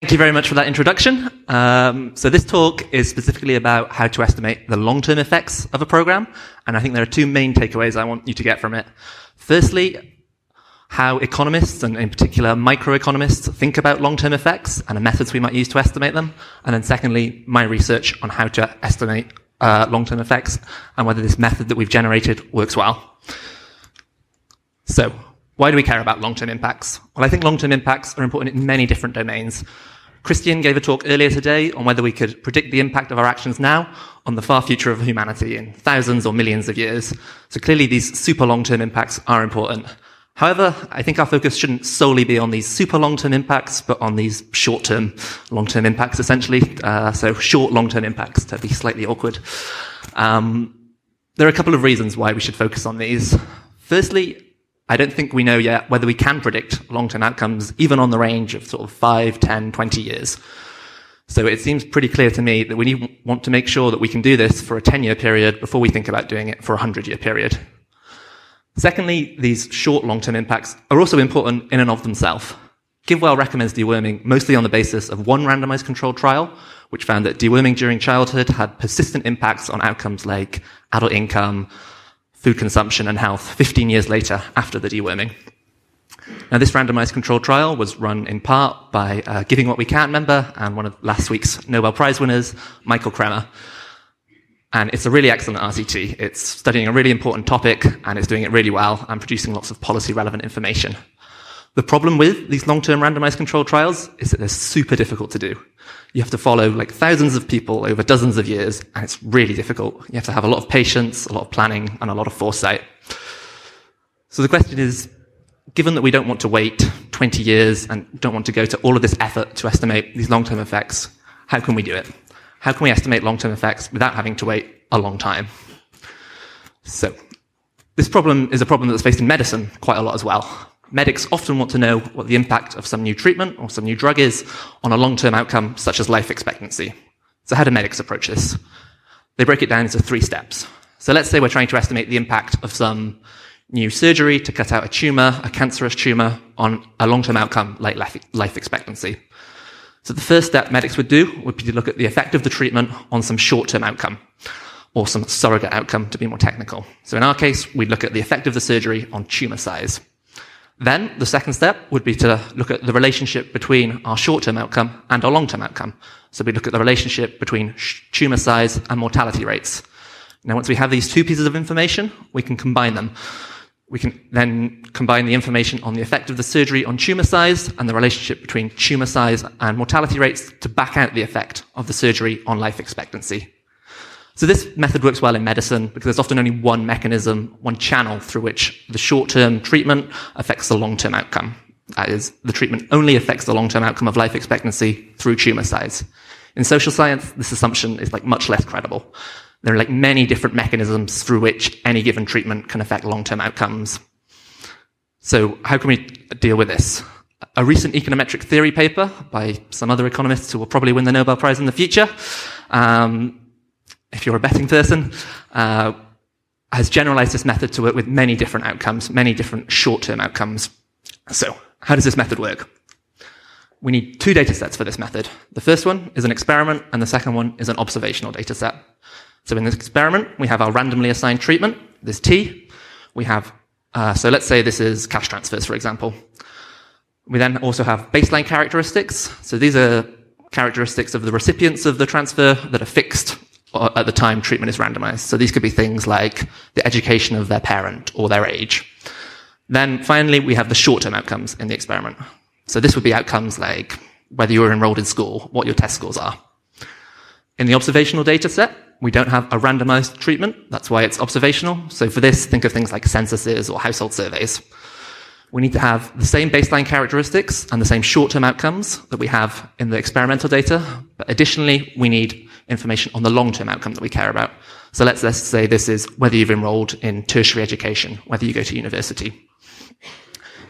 Thank you very much for that introduction. Um, so this talk is specifically about how to estimate the long-term effects of a program, and I think there are two main takeaways I want you to get from it. Firstly, how economists, and in particular microeconomists, think about long-term effects and the methods we might use to estimate them. And then secondly, my research on how to estimate uh, long-term effects and whether this method that we've generated works well. So, why do we care about long-term impacts? Well, I think long-term impacts are important in many different domains. Christian gave a talk earlier today on whether we could predict the impact of our actions now on the far future of humanity in thousands or millions of years. So clearly these super long-term impacts are important. However, I think our focus shouldn't solely be on these super long-term impacts, but on these short-term, long-term impacts essentially. Uh, so short, long-term impacts to be slightly awkward. Um, there are a couple of reasons why we should focus on these. Firstly, I don't think we know yet whether we can predict long-term outcomes, even on the range of sort of 5, 10, 20 years. So it seems pretty clear to me that we need, want to make sure that we can do this for a 10-year period before we think about doing it for a 100-year period. Secondly, these short long-term impacts are also important in and of themselves. GiveWell recommends deworming mostly on the basis of one randomized controlled trial, which found that deworming during childhood had persistent impacts on outcomes like adult income, food consumption and health 15 years later after the deworming. Now, this randomized controlled trial was run in part by a Giving What We Can member and one of last week's Nobel Prize winners, Michael Kremer. And it's a really excellent RCT. It's studying a really important topic and it's doing it really well and producing lots of policy relevant information. The problem with these long-term randomized controlled trials is that they're super difficult to do. You have to follow like thousands of people over dozens of years, and it's really difficult. You have to have a lot of patience, a lot of planning, and a lot of foresight. So the question is, given that we don't want to wait 20 years and don't want to go to all of this effort to estimate these long-term effects, how can we do it? How can we estimate long-term effects without having to wait a long time? So, this problem is a problem that's faced in medicine quite a lot as well. Medics often want to know what the impact of some new treatment or some new drug is on a long-term outcome, such as life expectancy. So how do medics approach this? They break it down into three steps. So let's say we're trying to estimate the impact of some new surgery to cut out a tumor, a cancerous tumor, on a long-term outcome like life expectancy. So the first step medics would do would be to look at the effect of the treatment on some short-term outcome or some surrogate outcome to be more technical. So in our case, we'd look at the effect of the surgery on tumor size. Then the second step would be to look at the relationship between our short-term outcome and our long-term outcome. So we look at the relationship between tumor size and mortality rates. Now, once we have these two pieces of information, we can combine them. We can then combine the information on the effect of the surgery on tumor size and the relationship between tumor size and mortality rates to back out the effect of the surgery on life expectancy. So this method works well in medicine because there's often only one mechanism, one channel through which the short-term treatment affects the long-term outcome. That is, the treatment only affects the long-term outcome of life expectancy through tumor size. In social science, this assumption is like much less credible. There are like many different mechanisms through which any given treatment can affect long-term outcomes. So how can we deal with this? A recent econometric theory paper by some other economists who will probably win the Nobel Prize in the future um, if you're a betting person, uh, has generalized this method to work with many different outcomes, many different short-term outcomes. So, how does this method work? We need two data sets for this method. The first one is an experiment, and the second one is an observational data set. So in this experiment, we have our randomly assigned treatment, this T. We have, uh, so let's say this is cash transfers, for example. We then also have baseline characteristics. So these are characteristics of the recipients of the transfer that are fixed at the time treatment is randomized. So these could be things like the education of their parent or their age. Then finally, we have the short-term outcomes in the experiment. So this would be outcomes like whether you were enrolled in school, what your test scores are. In the observational data set, we don't have a randomized treatment. That's why it's observational. So for this, think of things like censuses or household surveys. We need to have the same baseline characteristics and the same short-term outcomes that we have in the experimental data. But additionally, we need information on the long-term outcome that we care about. So let's, let's say this is whether you've enrolled in tertiary education, whether you go to university.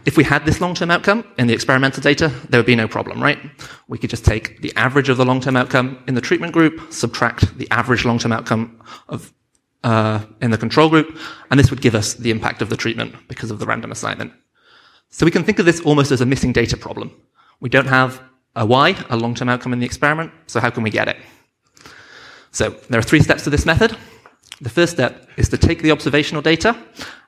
If we had this long-term outcome in the experimental data, there would be no problem, right? We could just take the average of the long-term outcome in the treatment group, subtract the average long-term outcome of uh, in the control group, and this would give us the impact of the treatment because of the random assignment. So we can think of this almost as a missing data problem. We don't have a Y, a long-term outcome in the experiment. So how can we get it? So there are three steps to this method. The first step is to take the observational data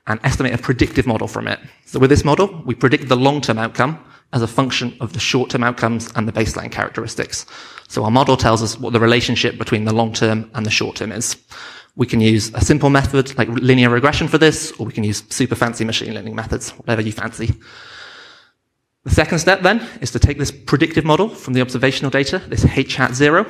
and estimate a predictive model from it. So with this model, we predict the long-term outcome as a function of the short-term outcomes and the baseline characteristics. So our model tells us what the relationship between the long-term and the short-term is. We can use a simple method like linear regression for this, or we can use super fancy machine learning methods, whatever you fancy. The second step then is to take this predictive model from the observational data, this H hat zero,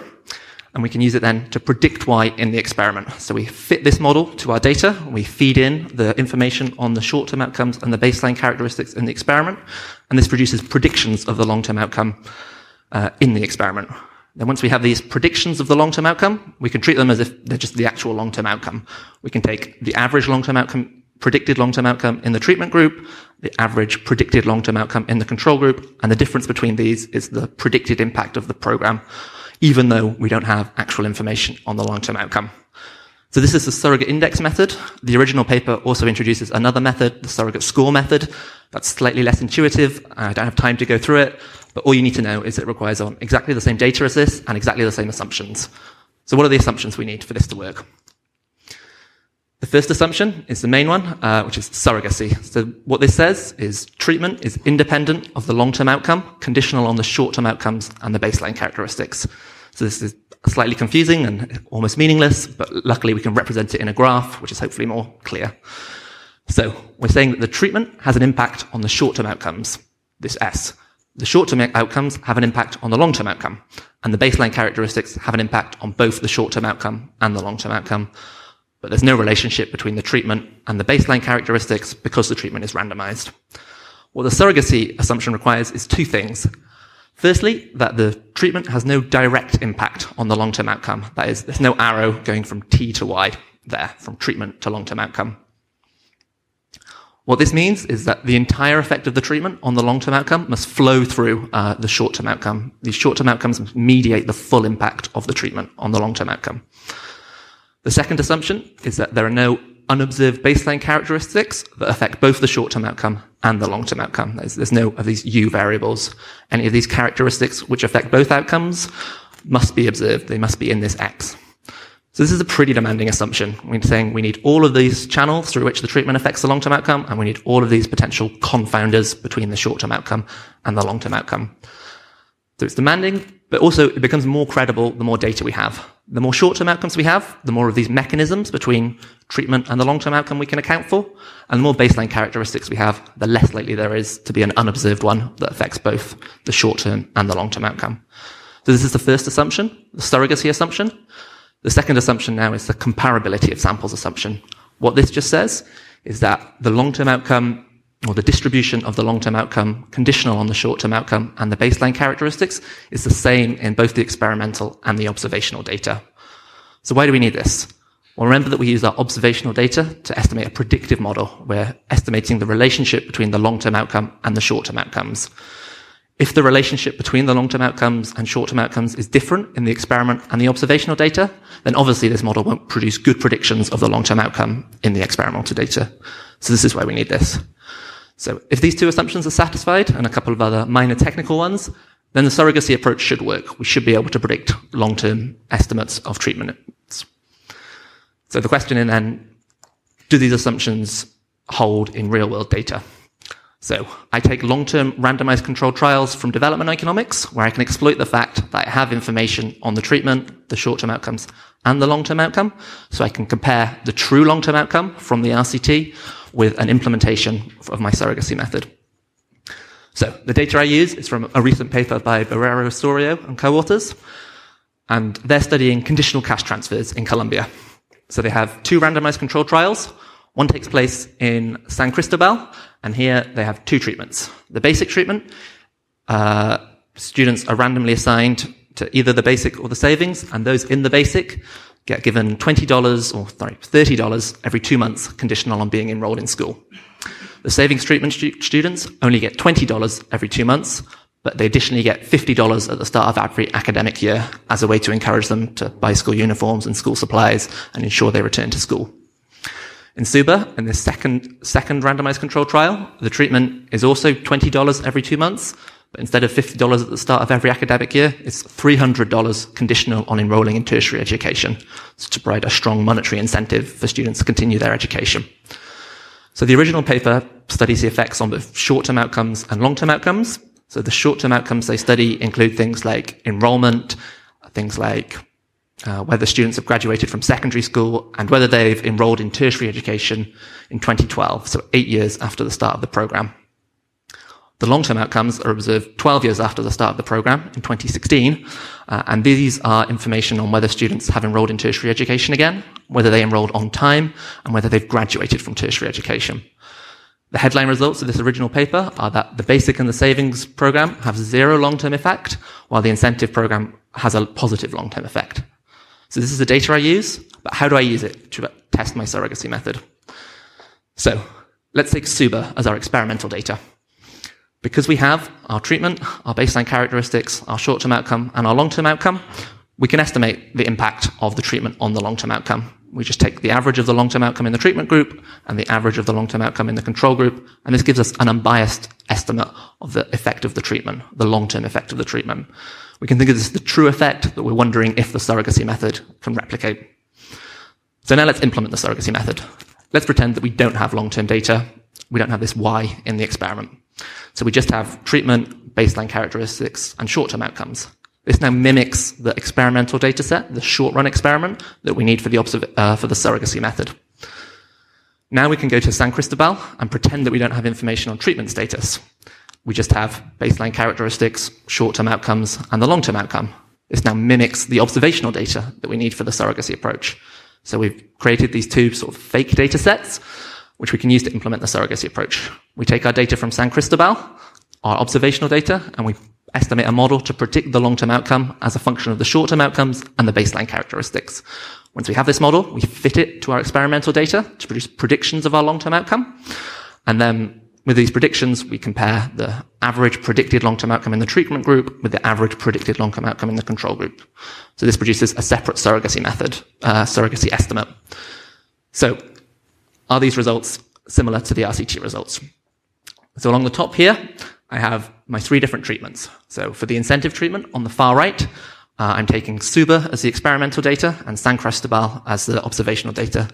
and we can use it then to predict Y in the experiment. So we fit this model to our data, we feed in the information on the short-term outcomes and the baseline characteristics in the experiment, and this produces predictions of the long-term outcome uh, in the experiment. Then once we have these predictions of the long-term outcome, we can treat them as if they're just the actual long-term outcome. We can take the average long-term outcome, predicted long-term outcome in the treatment group, the average predicted long-term outcome in the control group, and the difference between these is the predicted impact of the program even though we don't have actual information on the long-term outcome. So this is the surrogate index method. The original paper also introduces another method, the surrogate score method. That's slightly less intuitive. I don't have time to go through it, but all you need to know is it requires on exactly the same data as this and exactly the same assumptions. So what are the assumptions we need for this to work? The first assumption is the main one, uh, which is surrogacy. So what this says is treatment is independent of the long-term outcome, conditional on the short-term outcomes and the baseline characteristics. So this is slightly confusing and almost meaningless, but luckily we can represent it in a graph, which is hopefully more clear. So we're saying that the treatment has an impact on the short-term outcomes, this S. The short-term outcomes have an impact on the long-term outcome, and the baseline characteristics have an impact on both the short-term outcome and the long-term outcome. But there's no relationship between the treatment and the baseline characteristics because the treatment is randomized. What the surrogacy assumption requires is two things. Firstly, that the treatment has no direct impact on the long-term outcome. That is, there's no arrow going from T to Y there, from treatment to long-term outcome. What this means is that the entire effect of the treatment on the long-term outcome must flow through uh, the short-term outcome. These short-term outcomes mediate the full impact of the treatment on the long-term outcome. The second assumption is that there are no unobserved baseline characteristics that affect both the short-term outcome and the long-term outcome. There's, there's, no of these U variables. Any of these characteristics which affect both outcomes must be observed. They must be in this X. So this is a pretty demanding assumption. We're saying we need all of these channels through which the treatment affects the long-term outcome, and we need all of these potential confounders between the short-term outcome and the long-term outcome. So it's demanding, but also it becomes more credible the more data we have. The more short-term outcomes we have, the more of these mechanisms between treatment and the long-term outcome we can account for, and the more baseline characteristics we have, the less likely there is to be an unobserved one that affects both the short-term and the long-term outcome. So this is the first assumption, the surrogacy assumption. The second assumption now is the comparability of samples assumption. What this just says is that the long-term outcome or the distribution of the long-term outcome conditional on the short-term outcome and the baseline characteristics is the same in both the experimental and the observational data. So why do we need this? Well, remember that we use our observational data to estimate a predictive model. We're estimating the relationship between the long-term outcome and the short-term outcomes. If the relationship between the long-term outcomes and short-term outcomes is different in the experiment and the observational data, then obviously this model won't produce good predictions of the long-term outcome in the experimental data. So this is why we need this. So if these two assumptions are satisfied and a couple of other minor technical ones, then the surrogacy approach should work. We should be able to predict long-term estimates of treatments. So the question then, do these assumptions hold in real-world data? So I take long-term randomized controlled trials from development economics, where I can exploit the fact that I have information on the treatment, the short-term outcomes, and the long-term outcome. So I can compare the true long-term outcome from the RCT with an implementation of my surrogacy method. So the data I use is from a recent paper by Barrera-Osorio and co-authors, and they're studying conditional cash transfers in Colombia. So they have two randomized control trials. One takes place in San Cristobal, and here they have two treatments. The basic treatment, uh, students are randomly assigned to either the basic or the savings, and those in the basic get given $20 or sorry, $30 every two months, conditional on being enrolled in school. The savings treatment stu- students only get $20 every two months, but they additionally get $50 at the start of every academic year as a way to encourage them to buy school uniforms and school supplies and ensure they return to school. In SUBA, in this second, second randomized control trial, the treatment is also $20 every two months, Instead of $50 at the start of every academic year, it's $300 conditional on enrolling in tertiary education to provide a strong monetary incentive for students to continue their education. So the original paper studies the effects on both short-term outcomes and long-term outcomes. So the short-term outcomes they study include things like enrollment, things like uh, whether students have graduated from secondary school and whether they've enrolled in tertiary education in 2012, so eight years after the start of the program. The long-term outcomes are observed 12 years after the start of the program in 2016, uh, and these are information on whether students have enrolled in tertiary education again, whether they enrolled on time, and whether they've graduated from tertiary education. The headline results of this original paper are that the basic and the savings program have zero long-term effect, while the incentive program has a positive long-term effect. So this is the data I use, but how do I use it to test my surrogacy method? So let's take SUBA as our experimental data. Because we have our treatment, our baseline characteristics, our short-term outcome, and our long-term outcome, we can estimate the impact of the treatment on the long-term outcome. We just take the average of the long-term outcome in the treatment group and the average of the long-term outcome in the control group, and this gives us an unbiased estimate of the effect of the treatment, the long-term effect of the treatment. We can think of this as the true effect that we're wondering if the surrogacy method can replicate. So now let's implement the surrogacy method. Let's pretend that we don't have long-term data. We don't have this Y in the experiment. So we just have treatment, baseline characteristics, and short-term outcomes. This now mimics the experimental data set, the short-run experiment that we need for the, uh, for the surrogacy method. Now we can go to San Cristobal and pretend that we don't have information on treatment status. We just have baseline characteristics, short-term outcomes, and the long-term outcome. This now mimics the observational data that we need for the surrogacy approach. So we've created these two sort of fake data sets, which we can use to implement the surrogacy approach. We take our data from San Cristobal, our observational data, and we estimate a model to predict the long-term outcome as a function of the short-term outcomes and the baseline characteristics. Once we have this model, we fit it to our experimental data to produce predictions of our long-term outcome. And then with these predictions, we compare the average predicted long-term outcome in the treatment group with the average predicted long-term outcome in the control group. So this produces a separate surrogacy method, uh, surrogacy estimate. So are these results similar to the RCT results? So along the top here, I have my three different treatments. So for the incentive treatment on the far right, uh, I'm taking SUBA as the experimental data and San Cristobal as the observational data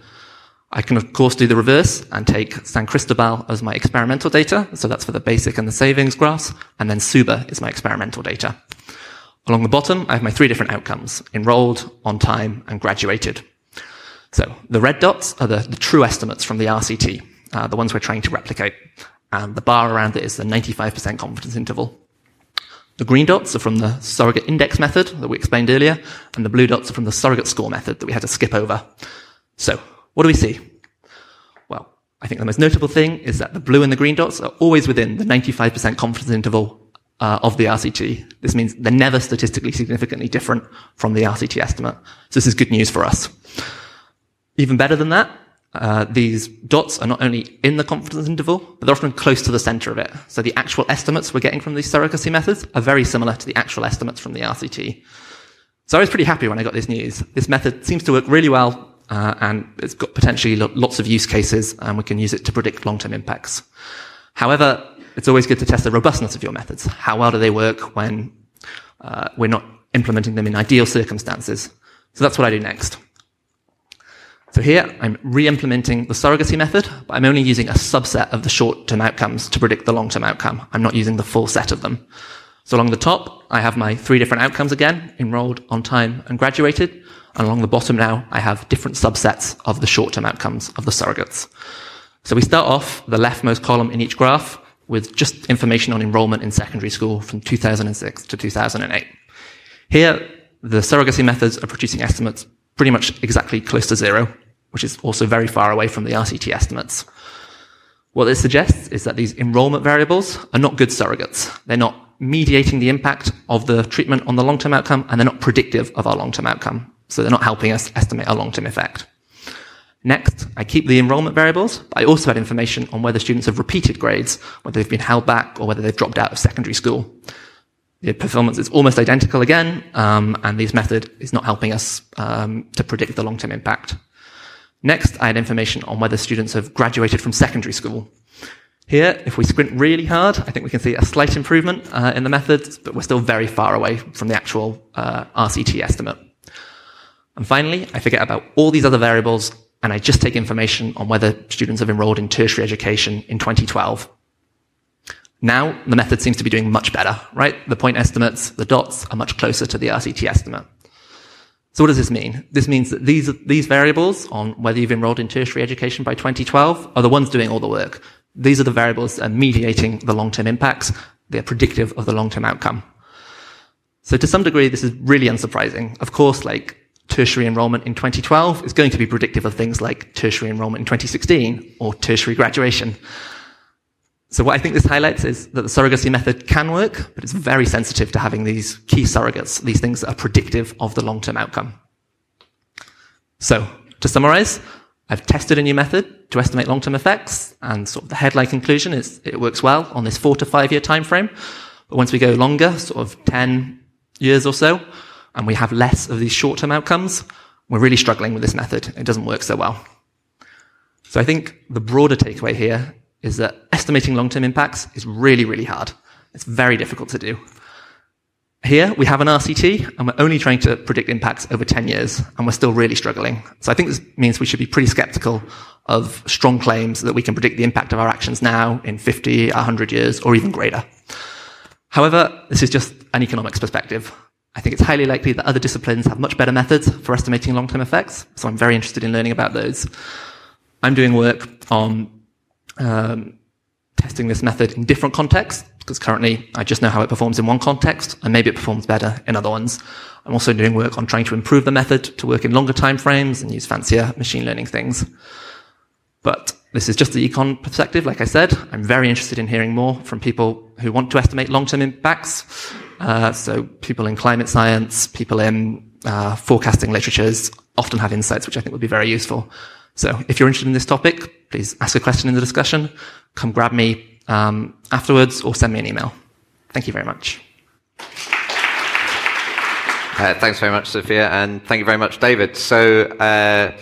I can of course do the reverse and take San Cristobal as my experimental data. So that's for the basic and the savings graphs. And then SUBA is my experimental data. Along the bottom, I have my three different outcomes, enrolled, on time, and graduated. So the red dots are the, the true estimates from the RCT, uh, the ones we're trying to replicate. And the bar around it is the 95% confidence interval. The green dots are from the surrogate index method that we explained earlier, and the blue dots are from the surrogate score method that we had to skip over. So what do we see? Well, I think the most notable thing is that the blue and the green dots are always within the 95% confidence interval uh, of the RCT. This means they're never statistically significantly different from the RCT estimate. So this is good news for us. Even better than that, uh, these dots are not only in the confidence interval, but they're often close to the center of it. So the actual estimates we're getting from these surrogacy methods are very similar to the actual estimates from the RCT. So I was pretty happy when I got this news. This method seems to work really well uh, and it's got potentially lots of use cases, and we can use it to predict long-term impacts. However, it's always good to test the robustness of your methods. How well do they work when uh, we're not implementing them in ideal circumstances? So that's what I do next. So here, I'm re-implementing the surrogacy method, but I'm only using a subset of the short-term outcomes to predict the long-term outcome. I'm not using the full set of them. So along the top, I have my three different outcomes again, enrolled, on time, and graduated. And along the bottom now, I have different subsets of the short-term outcomes of the surrogates. So we start off the leftmost column in each graph with just information on enrollment in secondary school from 2006 to 2008. Here, the surrogacy methods are producing estimates pretty much exactly close to zero, which is also very far away from the RCT estimates. What this suggests is that these enrollment variables are not good surrogates. They're not mediating the impact of the treatment on the long-term outcome, and they're not predictive of our long-term outcome. So they're not helping us estimate our long-term effect. Next, I keep the enrollment variables, but I also add information on whether students have repeated grades, whether they've been held back, or whether they've dropped out of secondary school. The performance is almost identical again, um, and this method is not helping us um, to predict the long-term impact. Next, I add information on whether students have graduated from secondary school. Here, if we squint really hard, I think we can see a slight improvement uh, in the methods, but we're still very far away from the actual uh, RCT estimate. And finally, I forget about all these other variables and I just take information on whether students have enrolled in tertiary education in 2012. Now, the method seems to be doing much better, right? The point estimates, the dots are much closer to the RCT estimate. So what does this mean? This means that these, these variables on whether you've enrolled in tertiary education by 2012 are the ones doing all the work. These are the variables that are mediating the long-term impacts. They're predictive of the long-term outcome. So to some degree, this is really unsurprising. Of course, like tertiary enrollment in 2012 is going to be predictive of things like tertiary enrollment in 2016 or tertiary graduation. So what I think this highlights is that the surrogacy method can work, but it's very sensitive to having these key surrogates, these things that are predictive of the long-term outcome. So to summarize, I've tested a new method to estimate long-term effects, and sort of the headline conclusion is it works well on this four to five year time frame. But once we go longer, sort of 10 years or so, and we have less of these short-term outcomes, we're really struggling with this method. It doesn't work so well. So I think the broader takeaway here is that estimating long-term impacts is really, really hard. It's very difficult to do. Here we have an RCT and we're only trying to predict impacts over 10 years and we're still really struggling. So I think this means we should be pretty skeptical of strong claims that we can predict the impact of our actions now in 50, 100 years or even greater. However, this is just an economics perspective. I think it's highly likely that other disciplines have much better methods for estimating long-term effects, so I'm very interested in learning about those. I'm doing work on um, testing this method in different contexts, because currently I just know how it performs in one context, and maybe it performs better in other ones. I'm also doing work on trying to improve the method to work in longer time frames and use fancier machine learning things. But this is just the econ perspective, like I said. I'm very interested in hearing more from people who want to estimate long-term impacts. Uh, so people in climate science, people in uh, forecasting literatures often have insights which I think would be very useful. So if you're interested in this topic, please ask a question in the discussion. Come grab me um, afterwards or send me an email. Thank you very much. Uh, thanks very much, Sophia, and thank you very much, David. So, uh,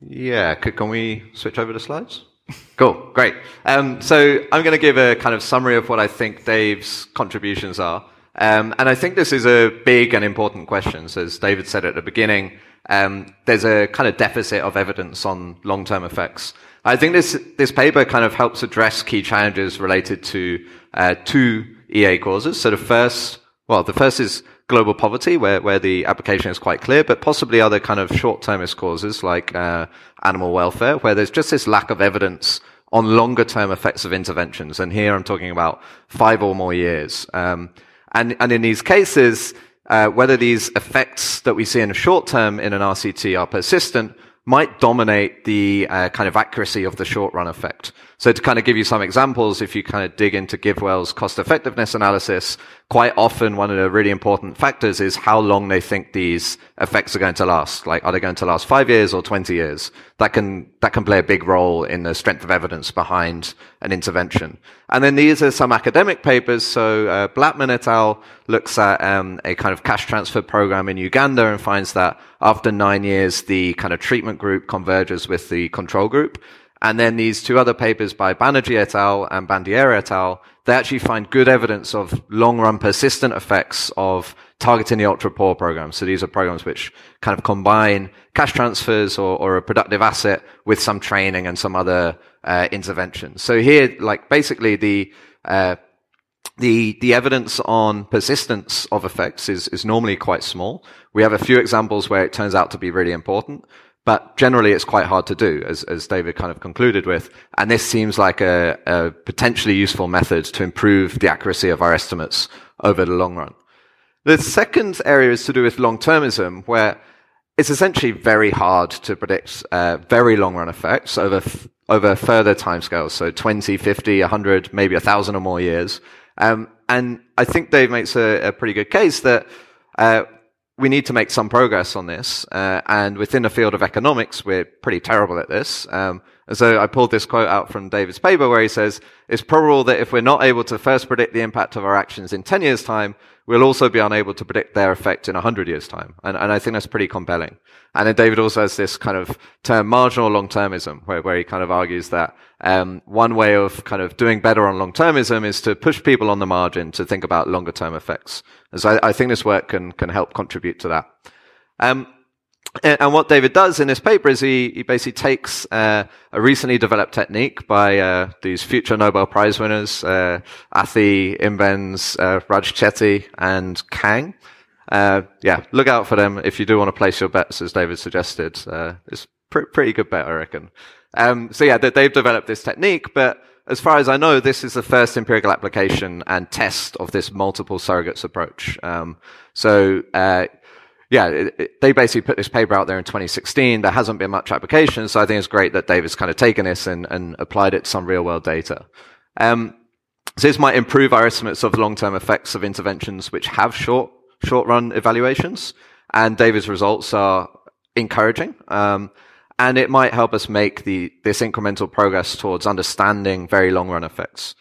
yeah, could, can we switch over to slides? Cool, great. Um, so I'm going to give a kind of summary of what I think Dave's contributions are. Um, and I think this is a big and important question. So as David said at the beginning, um, there's a kind of deficit of evidence on long-term effects. I think this this paper kind of helps address key challenges related to uh, two EA causes. So the first, well, the first is global poverty, where where the application is quite clear, but possibly other kind of short-termist causes like uh, animal welfare, where there's just this lack of evidence on longer-term effects of interventions. And here I'm talking about five or more years. Um, and, and in these cases, uh, whether these effects that we see in the short term in an RCT are persistent might dominate the uh, kind of accuracy of the short run effect. So to kind of give you some examples, if you kind of dig into GiveWell's cost effectiveness analysis, quite often one of the really important factors is how long they think these effects are going to last. Like, are they going to last five years or 20 years? That can, that can play a big role in the strength of evidence behind an intervention. And then these are some academic papers. So, uh, Blattman et al. looks at, um, a kind of cash transfer program in Uganda and finds that after nine years, the kind of treatment group converges with the control group. And then these two other papers by Banerjee et al. and Bandiera et al., they actually find good evidence of long run persistent effects of targeting the ultra poor programs. So these are programs which kind of combine cash transfers or, or a productive asset with some training and some other uh, interventions. So here, like basically the uh, the the evidence on persistence of effects is is normally quite small. We have a few examples where it turns out to be really important, but generally it's quite hard to do, as, as David kind of concluded with. And this seems like a, a potentially useful method to improve the accuracy of our estimates over the long run. The second area is to do with long-termism, where it's essentially very hard to predict uh, very long-run effects over f- over further timescales, so 20, 50, 100, maybe 1,000 or more years. Um, and I think Dave makes a, a pretty good case that uh, we need to make some progress on this. Uh, and within the field of economics, we're pretty terrible at this. Um, and so I pulled this quote out from David's paper where he says, it's probable that if we're not able to first predict the impact of our actions in 10 years time, we'll also be unable to predict their effect in 100 years' time. And, and I think that's pretty compelling. And then David also has this kind of term, marginal long-termism, where, where he kind of argues that um, one way of kind of doing better on long-termism is to push people on the margin to think about longer-term effects. And so I, I think this work can can help contribute to that. Um, and what David does in this paper is he, he basically takes uh, a recently developed technique by uh, these future Nobel Prize winners, uh, Athey, Imbens, uh, Raj Chetty, and Kang. Uh, yeah, look out for them if you do want to place your bets, as David suggested. Uh, it's pr- pretty good bet, I reckon. Um, so yeah, they've developed this technique, but as far as I know, this is the first empirical application and test of this multiple surrogates approach. Um, so yeah, it, it, they basically put this paper out there in 2016. There hasn't been much application, so I think it's great that David's kind of taken this and, and applied it to some real world data. Um, so this might improve our estimates of long-term effects of interventions which have short, short-run evaluations, and David's results are encouraging. Um, and it might help us make the, this incremental progress towards understanding very long-run effects.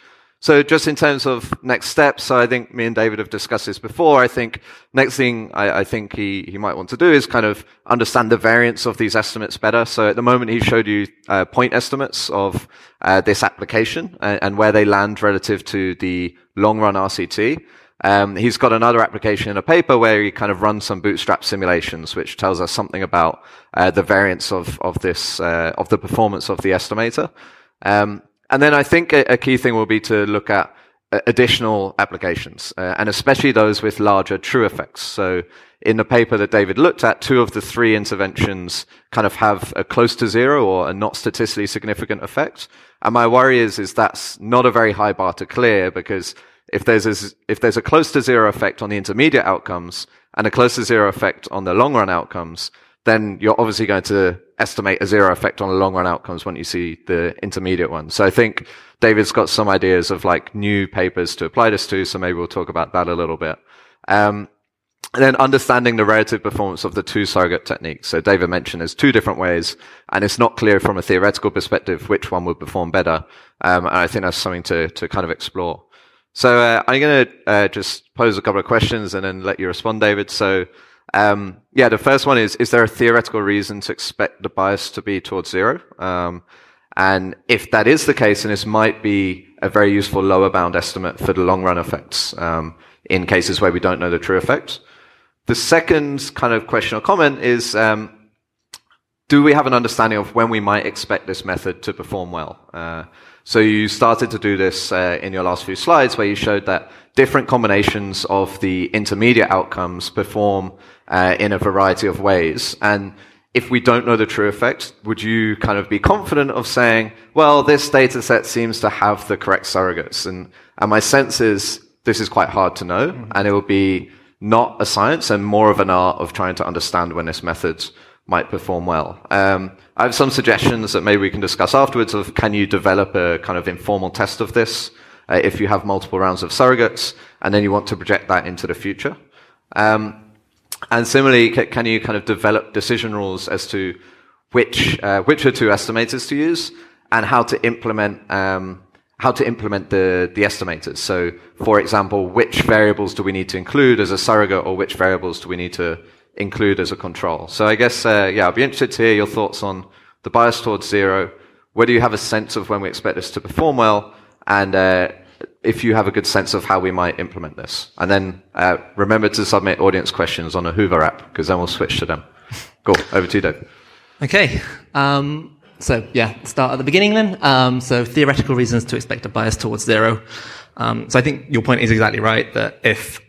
So just in terms of next steps, so I think me and David have discussed this before. I think next thing I, I, think he, he might want to do is kind of understand the variance of these estimates better. So at the moment he showed you uh, point estimates of uh, this application and, and, where they land relative to the long run RCT. Um, he's got another application in a paper where he kind of runs some bootstrap simulations, which tells us something about uh, the variance of of this uh, of the performance of the estimator. Um, and then I think a, a, key thing will be to look at uh, additional applications, uh, and especially those with larger true effects. So in the paper that David looked at, two of the three interventions kind of have a close to zero or a not statistically significant effect. And my worry is, is that's not a very high bar to clear because if there's a, if there's a close to zero effect on the intermediate outcomes and a close to zero effect on the long run outcomes, then you're obviously going to estimate a zero effect on the long run outcomes when you see the intermediate ones. So I think David's got some ideas of like new papers to apply this to. So maybe we'll talk about that a little bit. Um, and then understanding the relative performance of the two surrogate techniques. So David mentioned there's two different ways, and it's not clear from a theoretical perspective which one would perform better. Um, and I think that's something to to kind of explore. So uh, I'm going to uh, just pose a couple of questions and then let you respond, David. So um, yeah, the first one is, is there a theoretical reason to expect the bias to be towards zero? Um, and if that is the case, then this might be a very useful lower bound estimate for the long run effects um, in cases where we don't know the true effect. The second kind of question or comment is, um, do we have an understanding of when we might expect this method to perform well? Uh, so you started to do this uh, in your last few slides where you showed that different combinations of the intermediate outcomes perform uh, in a variety of ways. And if we don't know the true effect, would you kind of be confident of saying, well, this data set seems to have the correct surrogates? And, and my sense is this is quite hard to know, mm-hmm. and it will be not a science and more of an art of trying to understand when this method might perform well. Um, I have some suggestions that maybe we can discuss afterwards of can you develop a kind of informal test of this uh, if you have multiple rounds of surrogates and then you want to project that into the future. Um, and similarly, can you kind of develop decision rules as to which uh, which are two estimators to use and how to implement um, how to implement the the estimators? So, for example, which variables do we need to include as a surrogate, or which variables do we need to include as a control? So, I guess uh, yeah, I'd be interested to hear your thoughts on the bias towards zero. Whether you have a sense of when we expect this to perform well, and uh, if you have a good sense of how we might implement this. And then uh, remember to submit audience questions on a Hoover app, because then we'll switch to them. Cool. Over to you, Dave. Okay. Um, so, yeah, start at the beginning then. Um, so, theoretical reasons to expect a bias towards zero. Um, so, I think your point is exactly right that if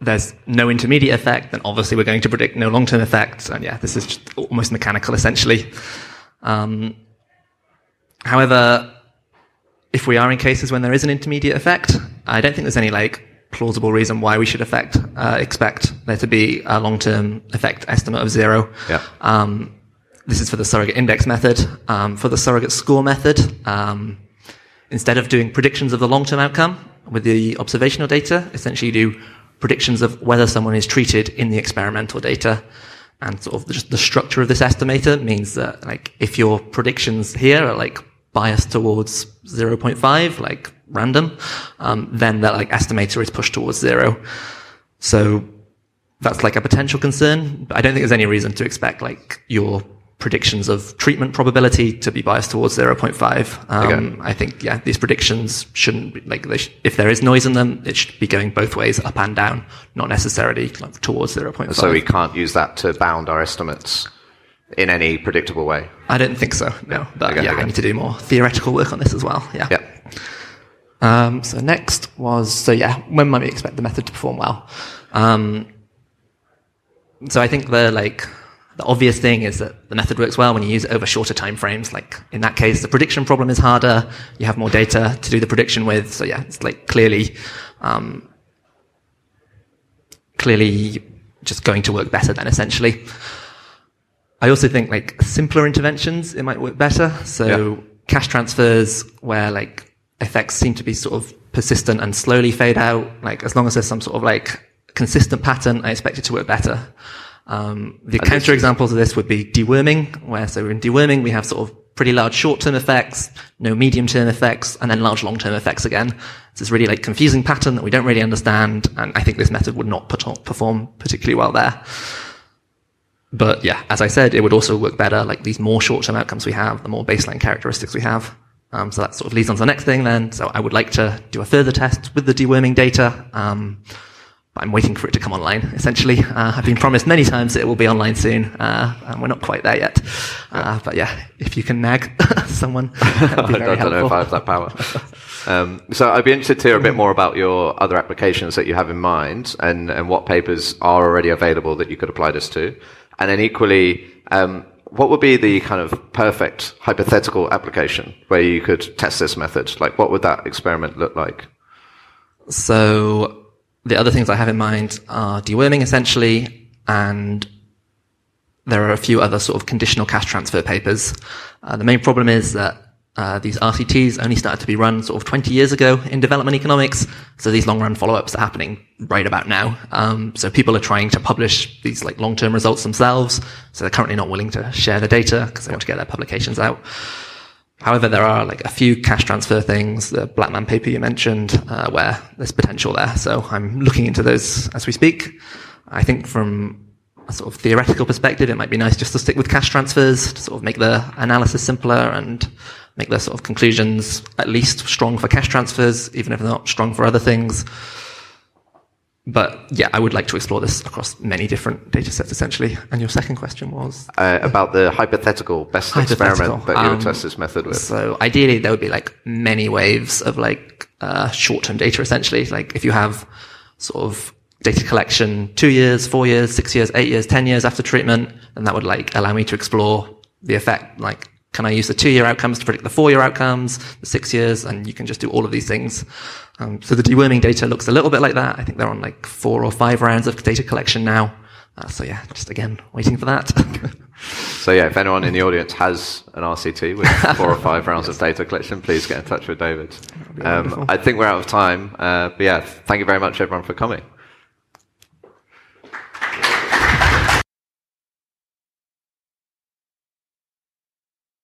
there's no intermediate effect, then obviously we're going to predict no long term effects. And yeah, this is almost mechanical essentially. Um, however, if we are in cases when there is an intermediate effect, I don't think there's any like plausible reason why we should affect, uh, expect there to be a long-term effect estimate of zero. Yeah. Um, this is for the surrogate index method. Um, for the surrogate score method, um, instead of doing predictions of the long-term outcome with the observational data, essentially you do predictions of whether someone is treated in the experimental data. And sort of just the structure of this estimator means that like if your predictions here are like biased towards 0.5, like random, um, then that like estimator is pushed towards zero. So that's like a potential concern, but I don't think there's any reason to expect like your predictions of treatment probability to be biased towards 0.5. Um, Okay. I think, yeah, these predictions shouldn't be like, they sh- if there is noise in them, it should be going both ways, up and down, not necessarily like, towards 0.5. So we can't use that to bound our estimates in any predictable way. I don't think so, no. But Okay, yeah, okay. I need to do more theoretical work on this as well. Yeah. Yeah. Um, so next was, so yeah, when might we expect the method to perform well? Um, so I think the like the obvious thing is that the method works well when you use it over shorter time frames. Like in that case, the prediction problem is harder. You have more data to do the prediction with. So yeah, it's like clearly, um, clearly just going to work better then essentially. I also think like simpler interventions, it might work better. So Yeah. cash transfers where like effects seem to be sort of persistent and slowly fade out. Like as long as there's some sort of like consistent pattern, I expect it to work better. Um, the this counter examples of this would be deworming, where so in deworming we have sort of pretty large short-term effects, no medium-term effects, and then large long-term effects again. It's this really like confusing pattern that we don't really understand, and I think this method would not perform particularly well there. But yeah, as I said, it would also work better. Like these more short-term outcomes we have, the more baseline characteristics we have. Um, so that sort of leads on to the next thing then. So I would like to do a further test with the deworming data. Um, I'm waiting for it to come online, essentially. Uh, I've been promised many times that it will be online soon, uh, and we're not quite there yet. Uh, but yeah, if you can nag someone, I don't know if. I have that power. um, so I'd be interested to hear a bit more about your other applications that you have in mind and, and what papers are already available that you could apply this to. And then equally, um, what would be the kind of perfect hypothetical application where you could test this method? Like, what would that experiment look like? So the other things I have in mind are deworming essentially, and there are a few other sort of conditional cash transfer papers. Uh, the main problem is that uh, these RCTs only started to be run sort of 20 years ago in development economics, so these long run follow ups are happening right about now. Um, so people are trying to publish these like long term results themselves, so they're currently not willing to share the data because they want to get their publications out. However, there are like a few cash transfer things, the Blattman paper you mentioned, uh, where there's potential there. So I'm looking into those as we speak. I think from a sort of theoretical perspective, it might be nice just to stick with cash transfers to sort of make the analysis simpler and make the sort of conclusions at least strong for cash transfers, even if they're not strong for other things. But yeah, I would like to explore this across many different data sets essentially. And your second question was? Uh, about the hypothetical best Hypothetical. experiment that you would Um, test this method with. So ideally, there would be like many waves of like uh, short-term data. Essentially, like if you have sort of data collection two years, four years, six years, eight years, ten years after treatment, then that would like allow me to explore the effect. Like, can I use the two-year outcomes to predict the four-year outcomes, the six years, and you can just do all of these things. Um, so the deworming data looks a little bit like that. I think they're on like four or five rounds of data collection now. Uh, so yeah, just again waiting for that. So yeah, if anyone in the audience has an RCT with four or five rounds of data collection, please get in touch with David. Um. I think we're out of time, uh, but yeah, thank you very much everyone for coming.